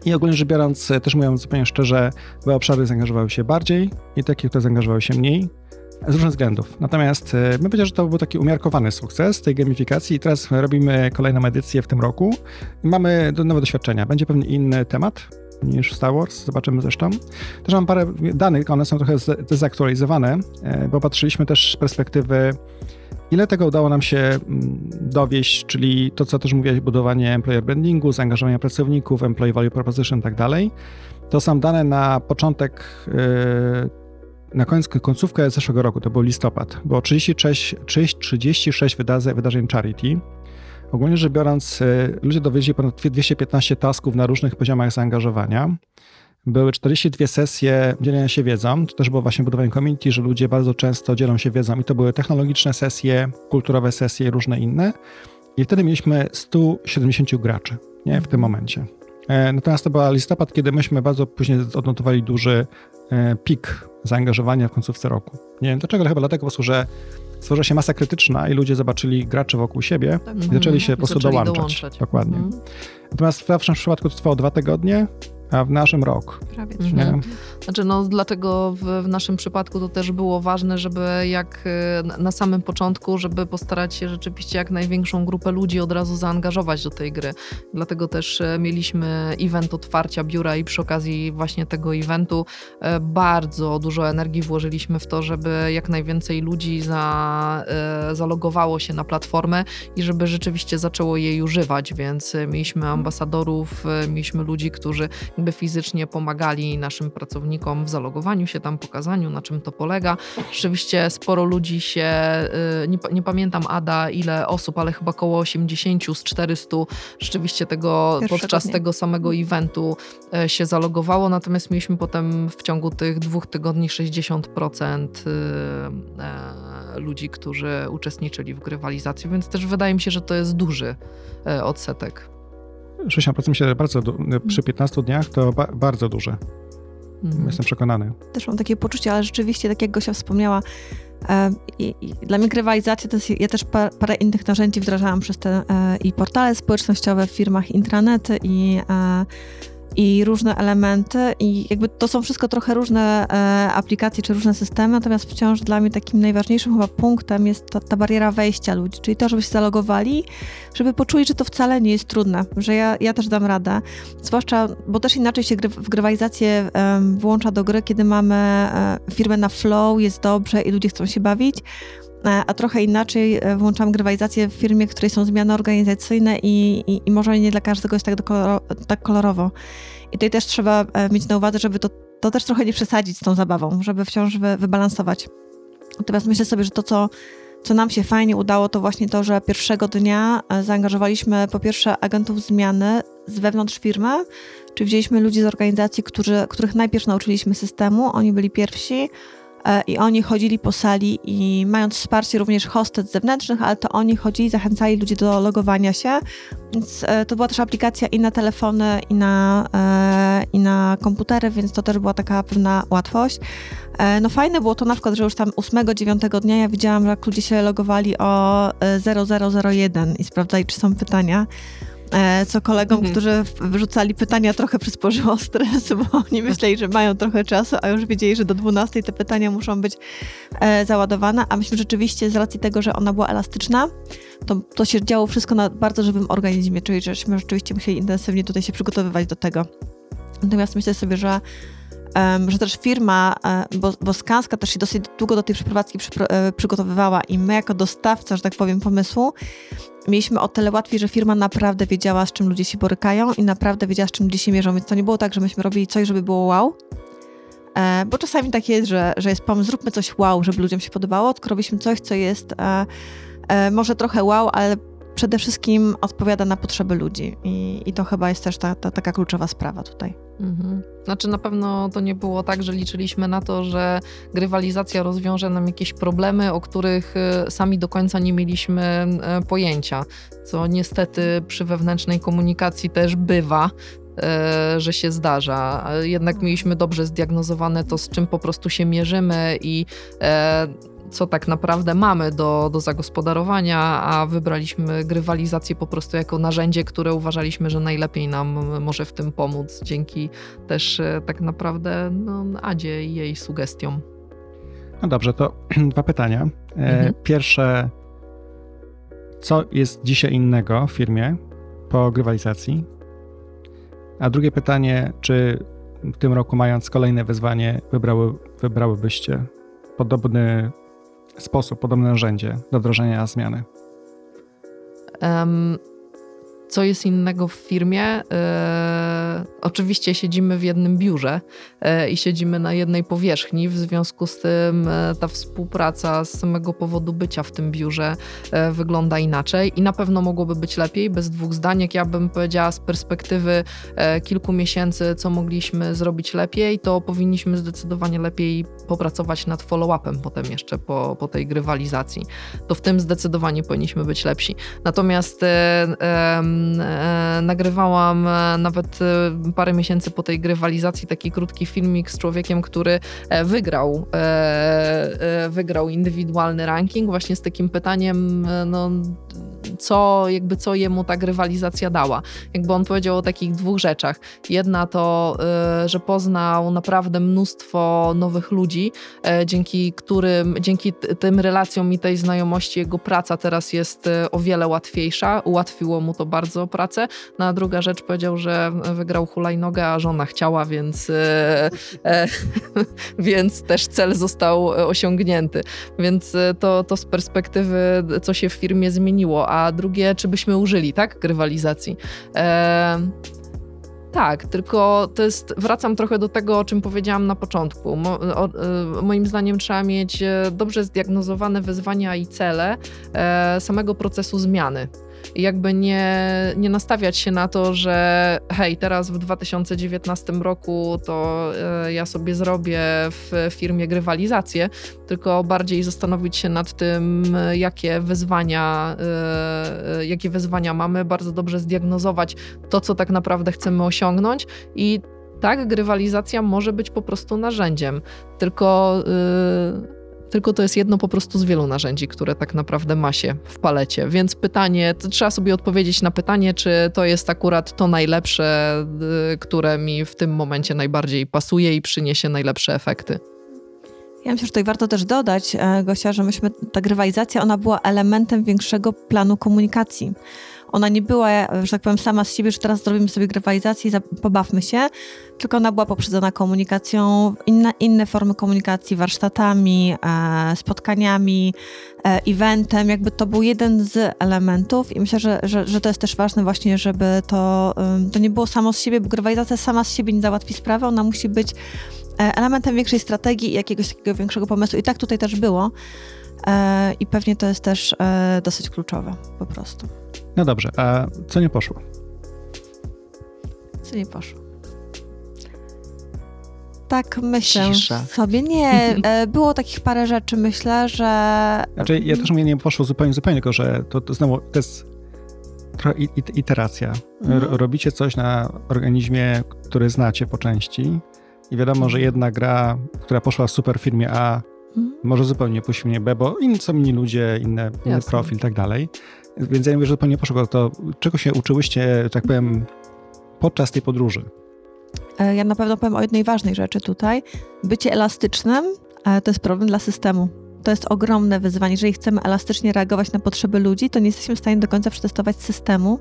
I ogólnie rzecz biorąc, e, też mówiąc zupełnie szczerze, były obszary zaangażowały się bardziej i takie, które zaangażowały się mniej z różnych względów. Natomiast my powiedziałem, że to był taki umiarkowany sukces tej gamifikacji i teraz robimy kolejną edycję w tym roku i mamy nowe doświadczenia. Będzie pewnie inny temat, niż Star Wars, zobaczymy zresztą. Też mam parę danych, one są trochę zdezaktualizowane, e, bo patrzyliśmy też z perspektywy ile tego udało nam się mm, dowieść, czyli to, co też mówiłeś, budowanie employer brandingu, zaangażowania pracowników, employee value proposition i tak dalej. To są dane na początek, e, na koniec, końcówkę zeszłego roku, to był listopad. Było 36, 36 wydarzeń, wydarzeń charity, Ogólnie rzecz biorąc, y, ludzie dowieźli ponad 215 tasków na różnych poziomach zaangażowania. Były 42 sesje dzielenia się wiedzą. To też było właśnie budowanie community, że ludzie bardzo często dzielą się wiedzą i to były technologiczne sesje, kulturowe sesje i różne inne. I wtedy mieliśmy 170 graczy nie, w tym momencie. E, natomiast to był listopad, kiedy myśmy bardzo później odnotowali duży e, pik zaangażowania w końcówce roku. Nie wiem dlaczego, ale chyba dlatego po prostu, że stworzyła się masa krytyczna i ludzie zobaczyli graczy wokół siebie tak. i zaczęli się po prostu dołączać. dołączać. Dokładnie. Mhm. Natomiast w przypadku to trwało dwa tygodnie, a w naszym rok. Prawie trzy. Mhm. Znaczy, no, dlatego w, w, naszym przypadku to też było ważne, żeby jak y, na samym początku, żeby postarać się rzeczywiście jak największą grupę ludzi od razu zaangażować do tej gry. Dlatego też e, mieliśmy event otwarcia biura i przy okazji właśnie tego eventu e, bardzo dużo energii włożyliśmy w to, żeby jak najwięcej ludzi za, zalogowało się na platformę i żeby rzeczywiście zaczęło jej używać, więc mieliśmy ambasadorów, mieliśmy ludzi, którzy jakby fizycznie pomagali naszym pracownikom w zalogowaniu się tam, pokazaniu na czym to polega. Rzeczywiście sporo ludzi się, y, nie, nie pamiętam Ada ile osób, ale chyba około 80 z 400 rzeczywiście tego Pierwszego podczas dnia. tego samego eventu e, się zalogowało, natomiast mieliśmy potem w ciągu tych dwóch tygodni 60% y, e, ludzi, którzy uczestniczyli w grywalizacji, więc też wydaje mi się, że to jest duży e, odsetek. 60% myślę, że bardzo, przy 15 dniach to ba bardzo duże. Mhm. Jestem przekonany. Też mam takie poczucie, ale rzeczywiście, tak jak Gosia wspomniała, e, i, i dla mnie grywalizacja to jest, ja też par, parę innych narzędzi wdrażałam przez te e, i portale społecznościowe w firmach intranety i e, i różne elementy i jakby to są wszystko trochę różne e, aplikacje czy różne systemy, natomiast wciąż dla mnie takim najważniejszym chyba punktem jest ta, ta, bariera wejścia ludzi, czyli to, żeby się zalogowali, żeby poczuli, że to wcale nie jest trudne, że ja, ja też dam radę, zwłaszcza, bo też inaczej się gry, w grywalizację e, włącza do gry, kiedy mamy e, firmę na flow, jest dobrze i ludzie chcą się bawić, a trochę inaczej e, włączam grywalizację w firmie, w której są zmiany organizacyjne i, i, i może nie dla każdego jest tak, tak kolorowo. I tutaj też trzeba e, mieć na uwadze, żeby to, to też trochę nie przesadzić z tą zabawą, żeby wciąż wy, wybalansować. Natomiast myślę sobie, że to, co, co nam się fajnie udało, to właśnie to, że pierwszego dnia e, zaangażowaliśmy po pierwsze agentów zmiany z wewnątrz firmy, czy wzięliśmy ludzi z organizacji, którzy, których najpierw nauczyliśmy systemu, oni byli pierwsi, E, i oni chodzili po sali i mając wsparcie również hostet zewnętrznych, ale to oni chodzili, zachęcali ludzi do logowania się, więc e, to była też aplikacja i na telefony, i na, e, i na komputery, więc to też była taka pewna łatwość. No fajne było to na przykład, że już tam 8-9 dnia ja widziałam, jak ludzie się logowali o 0001 i sprawdzali, czy są pytania. E, co kolegom, mhm. którzy wrzucali pytania, trochę przysporzyło stres, bo oni myśleli, że mają trochę czasu, a już wiedzieli, że do 12 te pytania muszą być e, załadowane, a myśmy rzeczywiście z racji tego, że ona była elastyczna, to, to się działo wszystko na bardzo żywym organizmie, czyli żeśmy rzeczywiście musieli intensywnie tutaj się przygotowywać do tego. Natomiast myślę sobie, że że też firma, e, bo, bo Skanska też się dosyć długo do tej przeprowadzki przygotowywała i my jako dostawca, że tak powiem, pomysłu, mieliśmy o tyle łatwiej, że firma naprawdę wiedziała, z czym ludzie się borykają i naprawdę wiedziała, z czym ludzie się mierzą. Więc to nie było tak, że myśmy robili coś, żeby było wow. E, bo czasami tak jest, że, że jest pomysł, zróbmy coś wow, żeby ludziom się podobało, tylko robiliśmy coś, co jest e, e, może trochę wow, ale przede wszystkim odpowiada na potrzeby ludzi. I, i to chyba jest też ta, ta taka kluczowa sprawa tutaj. Mhm. Znaczy na pewno to nie było tak, że liczyliśmy na to, że grywalizacja rozwiąże nam jakieś problemy, o których y, sami do końca nie mieliśmy y, pojęcia, co niestety przy wewnętrznej komunikacji też bywa, y, że się zdarza. Jednak mieliśmy dobrze zdiagnozowane to, z czym po prostu się mierzymy i co tak naprawdę mamy do, do zagospodarowania, a wybraliśmy grywalizację po prostu jako narzędzie, które uważaliśmy, że najlepiej nam może w tym pomóc, dzięki też e, tak naprawdę no, Adzie i jej sugestiom. No dobrze, to dwa pytania. E, mhm. Pierwsze, co jest dzisiaj innego w firmie po grywalizacji? A drugie pytanie, czy w tym roku, mając kolejne wyzwanie, wybrały, wybrałybyście podobny sposób, podobne narzędzie do wdrożenia zmiany? Um, co jest innego w firmie? E, oczywiście siedzimy w jednym biurze e, i siedzimy na jednej powierzchni, w związku z tym e, ta współpraca z samego powodu bycia w tym biurze e, wygląda inaczej i na pewno mogłoby być lepiej, bez dwóch zdań. Jak ja bym powiedziała z perspektywy e, kilku miesięcy, co mogliśmy zrobić lepiej, to powinniśmy zdecydowanie lepiej popracować nad follow-upem potem jeszcze po, po tej grywalizacji. To w tym zdecydowanie powinniśmy być lepsi. Natomiast e, nagrywałam e, nawet e, parę miesięcy po tej grywalizacji taki krótki filmik z człowiekiem, który e, wygrał, wygrał indywidualny ranking właśnie z takim pytaniem, no co, jakby co jemu ta grywalizacja dała. Jakby on powiedział o takich dwóch rzeczach. Jedna to, y, że poznał naprawdę mnóstwo nowych ludzi, y, dzięki którym, dzięki tym relacjom i tej znajomości jego praca teraz jest y, o wiele łatwiejsza. Ułatwiło mu to bardzo pracę. No a druga rzecz powiedział, że wygrał hulajnogę, a żona chciała, więc, więc też cel został osiągnięty. Więc to, to z perspektywy, co się w firmie zmieniło a drugie, czy byśmy użyli, tak, grywalizacji. E, tak, tylko to jest, wracam trochę do tego, o czym powiedziałam na początku. Mo, o, e, moim zdaniem trzeba mieć e, dobrze zdiagnozowane wyzwania i cele e, samego procesu zmiany jakby nie, nie nastawiać się na to, że hej, teraz w 2019 roku to e, ja sobie zrobię w firmie grywalizację, tylko bardziej zastanowić się nad tym, jakie wyzwania, e, e, jakie wyzwania mamy, bardzo dobrze zdiagnozować to, co tak naprawdę chcemy osiągnąć i tak, grywalizacja może być po prostu narzędziem, tylko yy, tylko to jest jedno po prostu z wielu narzędzi, które tak naprawdę ma się w palecie. Więc pytanie, trzeba sobie odpowiedzieć na pytanie, czy to jest akurat to najlepsze, y, które mi w tym momencie najbardziej pasuje i przyniesie najlepsze efekty. Ja myślę, że tutaj warto też dodać, e, Gosia, że myśmy, ta grywalizacja, ona była elementem większego planu komunikacji. Ona nie była, że tak powiem, sama z siebie, że teraz zrobimy sobie grywalizację i pobawmy się, tylko ona była poprzedzona komunikacją, inne, inne formy komunikacji, warsztatami, e, spotkaniami, e, eventem. Jakby to był jeden z elementów i myślę, że, że, że to jest też ważne właśnie, żeby to, to nie było samo z siebie, bo grywalizacja sama z siebie nie załatwi sprawy, ona musi być e, elementem większej strategii i jakiegoś takiego większego pomysłu. I tak tutaj też było. E, I pewnie to jest też e, dosyć kluczowe po prostu. No dobrze, a co nie poszło? Co nie poszło? Tak myślę Cisza. sobie. Nie, e, było takich parę rzeczy, myślę, że... Znaczy, ja też mnie nie poszło zupełnie, zupełnie, tylko że to, to znowu to jest trochę iteracja. Mhm. Robicie coś na organizmie, który znacie po części i wiadomo, że jedna gra, która poszła w super firmie A, mhm. może zupełnie pójść w B, bo inni są inni ludzie, inny, inny profil i tak dalej. Więc ja mówię, że zupełnie poszło. To czego się uczyłyście, tak powiem, podczas tej podróży? E, ja na pewno powiem o jednej ważnej rzeczy tutaj. Bycie elastycznym e, to jest problem dla systemu. To jest ogromne wyzwanie. Jeżeli chcemy elastycznie reagować na potrzeby ludzi, to nie jesteśmy w stanie do końca przetestować systemu.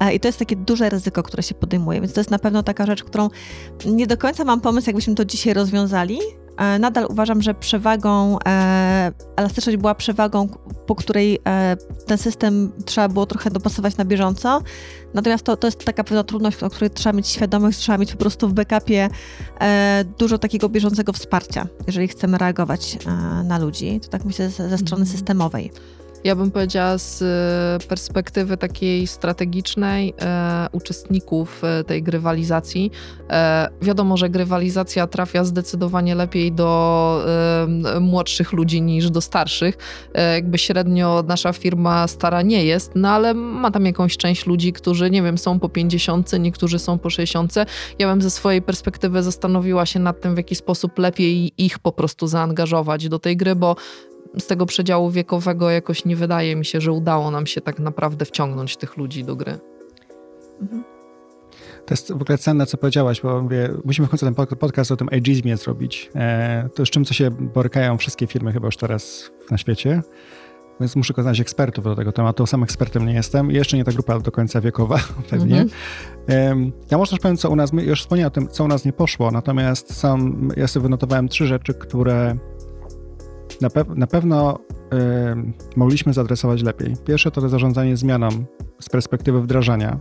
E, I to jest takie duże ryzyko, które się podejmuje, więc to jest na pewno taka rzecz, którą nie do końca mam pomysł, jakbyśmy to dzisiaj rozwiązali, nadal uważam, że przewagą, e, elastyczność była przewagą, po której e, ten system trzeba było trochę dopasować na bieżąco. Natomiast to, to jest taka pewna trudność, o której trzeba mieć świadomość, trzeba mieć po prostu w backupie dużo takiego bieżącego wsparcia, jeżeli chcemy reagować na ludzi. To tak myślę ze, ze strony mhm. systemowej. Ja bym powiedziała z e, perspektywy takiej strategicznej e, uczestników e, tej grywalizacji. E, wiadomo, że grywalizacja trafia zdecydowanie lepiej do e, młodszych ludzi niż do starszych. E, jakby średnio nasza firma stara nie jest, no ale ma tam jakąś część ludzi, którzy, nie wiem, są po 50, niektórzy są po 60. Ja bym ze swojej perspektywy zastanowiła się nad tym, w jaki sposób lepiej ich po prostu zaangażować do tej gry, bo z tego przedziału wiekowego jakoś nie wydaje mi się, że udało nam się tak naprawdę wciągnąć tych ludzi do gry. Mhm. To jest w ogóle cenne, co powiedziałaś, bo mówię, musimy w końcu ten podcast o tym ageizmie zrobić. E, to z czym co się borykają wszystkie firmy chyba już teraz na świecie. Więc muszę znaleźć ekspertów do tego tematu. Sam ekspertem nie jestem. Jeszcze nie ta grupa do końca wiekowa, pewnie. Mm -hmm. Ja może też powiem, co u nas, już wspomniałem o tym, co u nas nie poszło, natomiast sam, ja sobie wynotowałem trzy rzeczy, które na, pe na pewno mogliśmy zaadresować lepiej. Pierwsze to zarządzanie zmianą z perspektywy wdrażania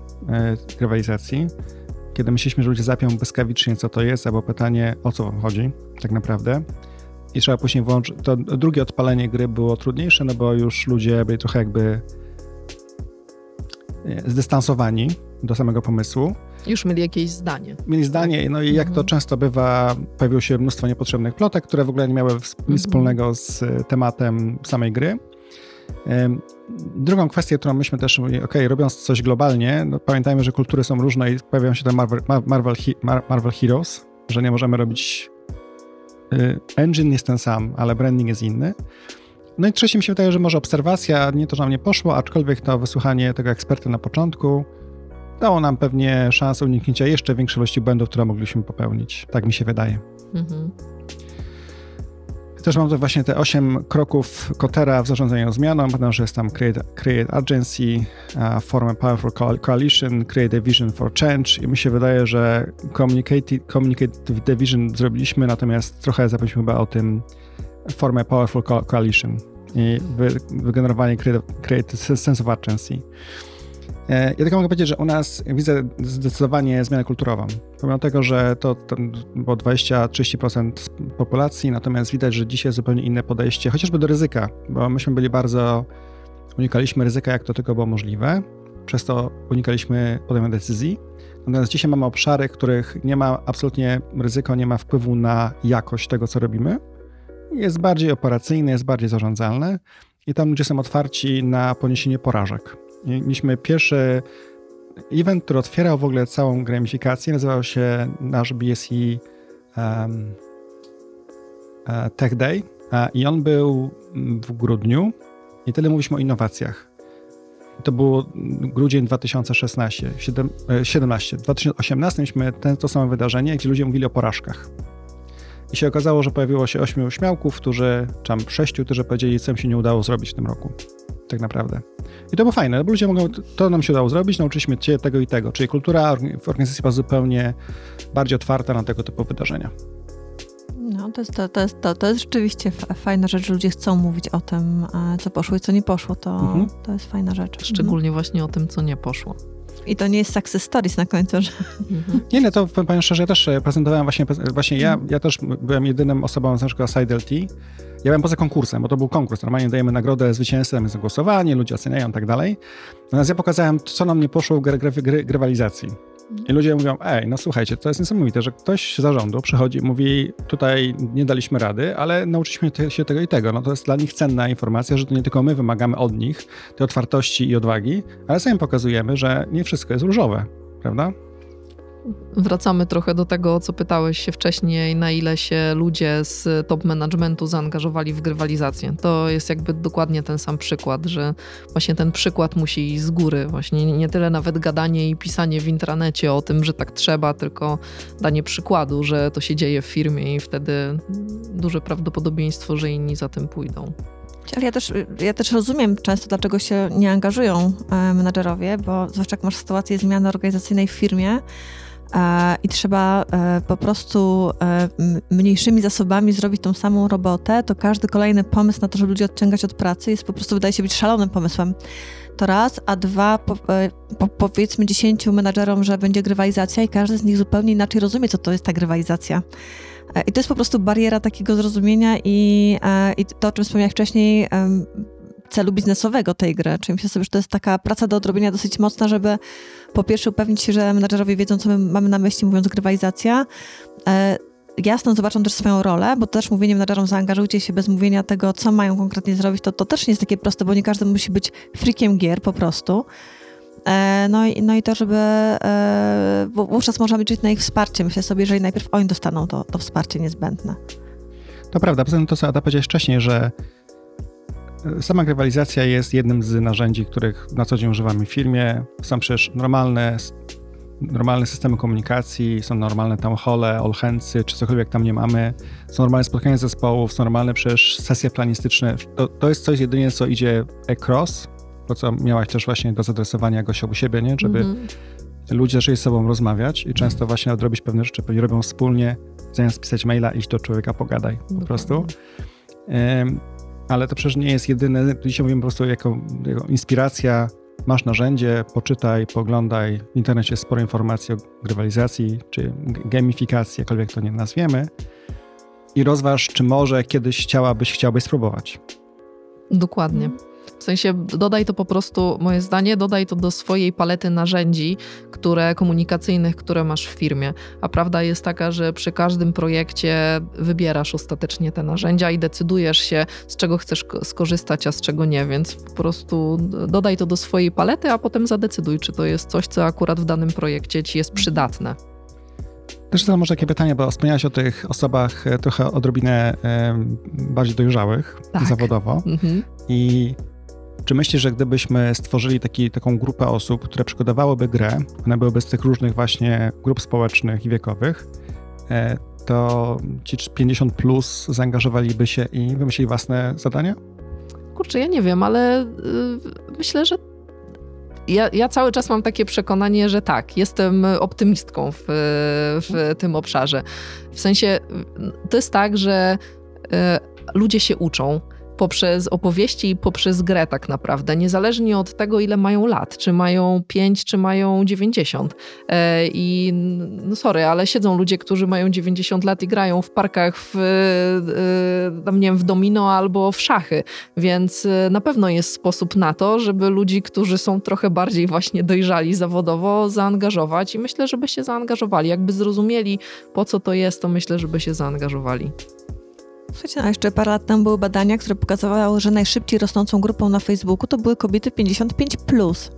y, rywalizacji, kiedy myśleliśmy, że ludzie zapią błyskawicznie, co to jest, albo pytanie, o co chodzi tak naprawdę. I trzeba później włączyć. To drugie odpalenie gry było trudniejsze, no bo już ludzie byli trochę jakby zdystansowani do samego pomysłu. Już mieli jakieś zdanie. Mieli zdanie, no i jak to mhm. często bywa, pojawiło się mnóstwo niepotrzebnych plotek, które w ogóle nie miały nic mhm. wspólnego z tematem samej gry. Drugą kwestię, którą myśmy też ok, robiąc coś globalnie, no pamiętajmy, że kultury są różne i pojawiają się te Marvel, Marvel, Marvel Heroes, że nie możemy robić. Y, engine jest ten sam, ale branding jest inny. No i trzecie mi się wydaje, że może obserwacja, nie to, że nam nie poszło, aczkolwiek to wysłuchanie tego eksperta na początku dało nam pewnie szansę uniknięcia jeszcze większej ilości błędów, które mogliśmy popełnić. Tak mi się wydaje. Mhm. Też mam tu właśnie te 8 kroków Kotera w zarządzaniu zmianą, że jest tam create, create agency, uh, form a powerful coalition, create a vision for change i mi się wydaje, że communicate, communicative division zrobiliśmy, natomiast trochę zapomnieliśmy chyba o tym form a powerful coalition i wy, wygenerowanie create, create sense of agency. E, ja tylko mogę powiedzieć, że u nas widzę zdecydowanie zmianę kulturową. Pomimo tego, że to, to było 20-30% populacji, natomiast widać, że dzisiaj jest zupełnie inne podejście, chociażby do ryzyka, bo myśmy byli bardzo, unikaliśmy ryzyka jak to tylko było możliwe, przez to unikaliśmy podejmowania decyzji. Natomiast dzisiaj mamy obszary, których nie ma absolutnie ryzyko, nie ma wpływu na jakość tego, co robimy. Jest bardziej operacyjne, jest bardziej zarządzalne i tam ludzie są otwarci na poniesienie porażek. Mieliśmy pierwszy event, który otwierał w ogóle całą gamifikację. Nazywał się nasz BSE um, e, Tech Day i on był w grudniu i tyle mówiliśmy o innowacjach. To było grudzień 2016, 17. W 2018 mieliśmy ten, to samo wydarzenie, gdzie ludzie mówili o porażkach. I się okazało, że pojawiło się ośmiu śmiałków, którzy, czy tam sześciu, którzy powiedzieli, co im się nie udało zrobić w tym roku. Tak naprawdę. I to było fajne, bo ludzie mogą, to nam się udało zrobić, nauczyliśmy się tego i tego. Czyli kultura w organizacji była zupełnie bardziej otwarta na tego typu wydarzenia. No, to jest, to, to, jest, to, to jest rzeczywiście fajna rzecz, że ludzie chcą mówić o tym, e, co poszło i co nie poszło. To, mhm. to jest fajna rzecz. Szczególnie mhm. właśnie o tym, co nie poszło. I to nie jest success stories na końcu, że... Mhm. Nie, nie, to powiem szczerze, ja też prezentowałem właśnie, właśnie ja, ja też byłem jedynym osobą z naszego SideLT, ja byłem poza konkursem, bo to był konkurs. Normalnie dajemy nagrodę zwycięzcy, jest głosowanie, ludzie oceniają i tak dalej. Natomiast ja pokazałem, co nam nie poszło w gry, gry, gry, grywalizacji. I ludzie mówią, ej, no słuchajcie, to jest niesamowite, że ktoś z zarządu przychodzi i mówi, tutaj nie daliśmy rady, ale nauczyliśmy się tego i tego. No to jest dla nich cenna informacja, że to nie tylko my wymagamy od nich tej otwartości i odwagi, ale sami pokazujemy, że nie wszystko jest różowe, prawda? Wracamy trochę do tego, co pytałeś się wcześniej, na ile się ludzie z top managementu zaangażowali w grywalizację. To jest jakby dokładnie ten sam przykład, że właśnie ten przykład musi iść z góry. Właśnie nie tyle nawet gadanie i pisanie w intranecie o tym, że tak trzeba, tylko danie przykładu, że to się dzieje w firmie i wtedy duże prawdopodobieństwo, że inni za tym pójdą. Ale ja też, ja też rozumiem często, dlaczego się nie angażują e, menadżerowie, bo zwłaszcza jak masz sytuację zmiany organizacyjnej w firmie, i trzeba e, po prostu e, mniejszymi zasobami zrobić tą samą robotę, to każdy kolejny pomysł na to, żeby ludzi odciągać od pracy jest po prostu, wydaje się być szalonym pomysłem. To raz, a dwa, po, po, powiedzmy dziesięciu menadżerom, że będzie grywalizacja i każdy z nich zupełnie inaczej rozumie, co to jest ta grywalizacja. I to jest po prostu bariera takiego zrozumienia i, i to, o czym wspomniałeś wcześniej, celu biznesowego tej gry. Czyli myślę sobie, że to jest taka praca do odrobienia dosyć mocna, żeby po pierwsze upewnić się, że menadżerowie wiedzą, co my mamy na myśli, mówiąc grywalizacja. E, jasno zobaczą też swoją rolę, bo też mówienie menadżerom zaangażujcie się bez mówienia tego, co mają konkretnie zrobić, to, to też nie jest takie proste, bo nie każdy musi być freakiem gier po prostu. E, no i, no i to, żeby, e, bo wówczas można liczyć na ich wsparcie. Myślę sobie, jeżeli najpierw oni dostaną to, to wsparcie niezbędne. To prawda, poza tym to, co Ada powiedziałeś wcześniej, że Sama grywalizacja jest jednym z narzędzi, których na co dzień używamy w firmie. Są przecież normalne, normalne systemy komunikacji, są normalne tam hole, handsy, czy cokolwiek tam nie mamy. Są normalne spotkania zespołów, są normalne przecież sesje planistyczne. To, to jest coś jedynie, co idzie across, to co miałaś też właśnie do zadresowania Gosia u siebie, nie? żeby mm -hmm. ludzie zaczęli z sobą rozmawiać i często właśnie odrobić pewne rzeczy, pewnie robią wspólnie, zamiast pisać maila, iść do człowieka, pogadaj po prostu. Ale to przecież nie jest jedyne, dzisiaj mówimy po prostu jako, jako inspiracja, masz narzędzie, poczytaj, poglądaj, w internecie jest sporo informacji o grywalizacji, czy gamifikacji, jakkolwiek to nie nazwiemy i rozważ, czy może kiedyś chciałabyś, chciałbyś spróbować. Dokładnie. W sensie dodaj to po prostu, moje zdanie, dodaj to do swojej palety narzędzi, które komunikacyjnych, które masz w firmie. A prawda jest taka, że przy każdym projekcie wybierasz ostatecznie te narzędzia i decydujesz się, z czego chcesz skorzystać, a z czego nie, więc po prostu dodaj to do swojej palety, a potem zadecyduj, czy to jest coś, co akurat w danym projekcie ci jest przydatne. Też zadam może takie pytanie, bo wspomniałaś o tych osobach e, trochę odrobinę bardziej dojrzałych tak. zawodowo. Mhm. I czy myślisz, że gdybyśmy stworzyli taki, taką grupę osób, które przygotowałyby grę, one byłyby z tych różnych właśnie grup społecznych i wiekowych, e, to ci 50 plus zaangażowaliby się i wymyślili własne zadania? Kurczę, ja nie wiem, ale yy, myślę, że ja, ja, cały czas mam takie przekonanie, że tak, jestem optymistką w, w tym obszarze. W sensie to jest tak, że y, ludzie się uczą poprzez opowieści i poprzez grę tak naprawdę, niezależnie od tego, ile mają lat, czy mają 5, czy mają 90. E, I no sorry, ale siedzą ludzie, którzy mają 90 lat i grają w parkach w, e, nie wiem, w domino albo w szachy, więc e, na pewno jest sposób na to, żeby ludzi, którzy są trochę bardziej właśnie dojrzali zawodowo, zaangażować i myślę, żeby się zaangażowali. Jakby zrozumieli, po co to jest, to myślę, żeby się zaangażowali. Słuchajcie, a jeszcze parę lat temu były badania, które pokazywały, że najszybciej rosnącą grupą na Facebooku to były kobiety 55+. Plus.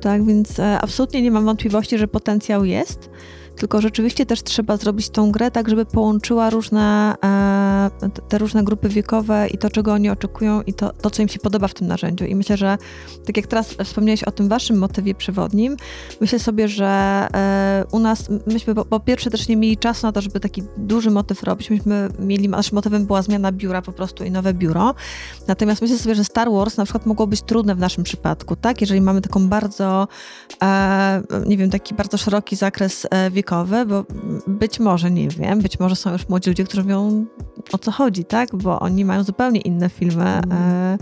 Tak, więc e, absolutnie nie mam wątpliwości, że potencjał jest tylko rzeczywiście też trzeba zrobić tą grę tak, żeby połączyła różne, e, te różne grupy wiekowe i to, czego oni oczekują i to, to, co im się podoba w tym narzędziu. I myślę, że tak jak teraz wspomniałeś o tym waszym motywie przewodnim, myślę sobie, że e, u nas, myśmy po, po pierwsze też nie mieli czasu na to, żeby taki duży motyw robić. Myśmy mieli, naszym motywem była zmiana biura po prostu i nowe biuro. Natomiast myślę sobie, że Star Wars na przykład mogło być trudne w naszym przypadku, tak? Jeżeli mamy taką bardzo, e, nie wiem, taki bardzo szeroki zakres wiekowy, bo być może, nie wiem, być może są już młodzi ludzie, którzy mówią o co chodzi, tak? Bo oni mają zupełnie inne filmy. Mm.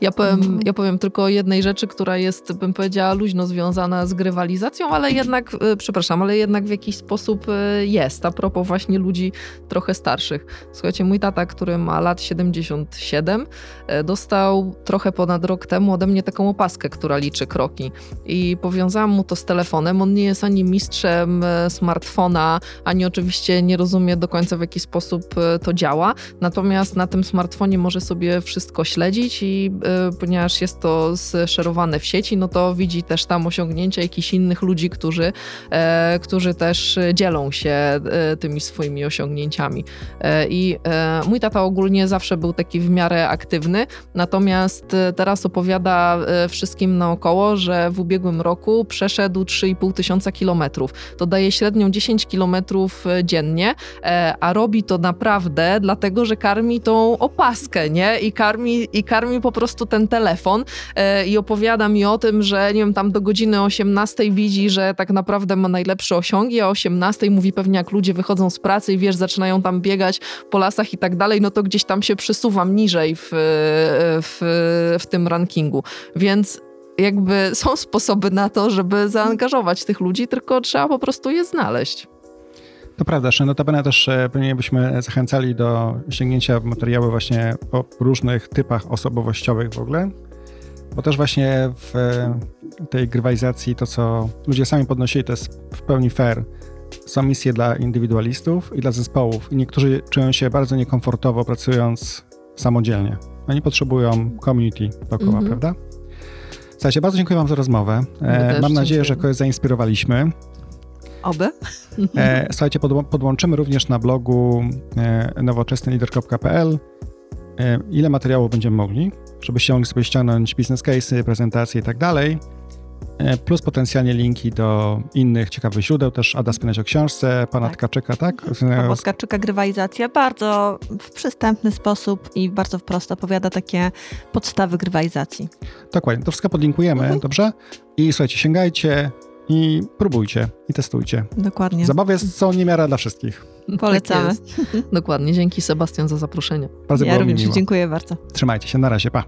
Ja powiem, mhm. ja powiem tylko o jednej rzeczy, która jest, bym powiedziała, luźno związana z grywalizacją, ale jednak, e, przepraszam, ale jednak w jakiś sposób e, jest, a propos właśnie ludzi trochę starszych. Słuchajcie, mój tata, który ma lat 77, e, dostał trochę ponad rok temu ode mnie taką opaskę, która liczy kroki i powiązałam mu to z telefonem. On nie jest ani mistrzem smartfona, ani oczywiście nie rozumie do końca w jaki sposób to działa, natomiast na tym smartfonie może sobie wszystko śledzić i ponieważ jest to szerowane w sieci, no to widzi też tam osiągnięcia jakichś innych ludzi, którzy, e, którzy też dzielą się e, tymi swoimi osiągnięciami. E, I mój tata ogólnie zawsze był taki w miarę aktywny, natomiast teraz opowiada wszystkim naokoło, że w ubiegłym roku przeszedł 3,5 tysiąca kilometrów. To daje średnią 10 kilometrów dziennie, a robi to naprawdę dlatego, że karmi tą opaskę, nie? I karmi, i karmi po prostu prostu ten telefon e, i opowiada mi o tym, że nie wiem, tam do godziny 18 widzi, że tak naprawdę ma najlepsze osiągi, a 18 mówi pewnie jak ludzie wychodzą z pracy i wiesz, zaczynają tam biegać po lasach i tak dalej, no to gdzieś tam się przysuwam niżej w, w, w tym rankingu. Więc jakby są sposoby na to, żeby zaangażować tych ludzi, tylko trzeba po prostu je znaleźć. To prawda, że notabene też e, pewnie byśmy zachęcali do sięgnięcia materiału właśnie o różnych typach osobowościowych w ogóle, bo też właśnie w e, tej grywalizacji to, co ludzie sami podnosili, to jest w pełni fair. Są misje dla indywidualistów i dla zespołów i niektórzy czują się bardzo niekomfortowo pracując samodzielnie. Oni potrzebują community dookoła, mm -hmm. prawda? Słuchajcie, bardzo dziękuję Wam za rozmowę. E, mam nadzieję, że kogoś zainspirowaliśmy. Oby. E, słuchajcie, podłączymy również na blogu e, nowoczesnylider.pl e, ile materiału będziemy mogli, żebyście mogli sobie ściągnąć biznes case'y, prezentacje i tak dalej. Plus potencjalnie linki do innych ciekawych źródeł. Też Ada wspomniać o książce pana tak. Tkaczyka, tak? Pawła Tkaczyka Grywalizacja bardzo w przystępny sposób i bardzo wprost opowiada takie podstawy grywalizacji. Dokładnie, to wszystko podlinkujemy, mhm. dobrze? I słuchajcie, sięgajcie, i próbujcie i testujcie. Dokładnie. Zabawy są niemiara dla wszystkich. Polecamy. Tak Dokładnie. Dzięki Sebastian za zaproszenie. Bardzo ja również miło. dziękuję bardzo. Trzymajcie się, na razie, pa.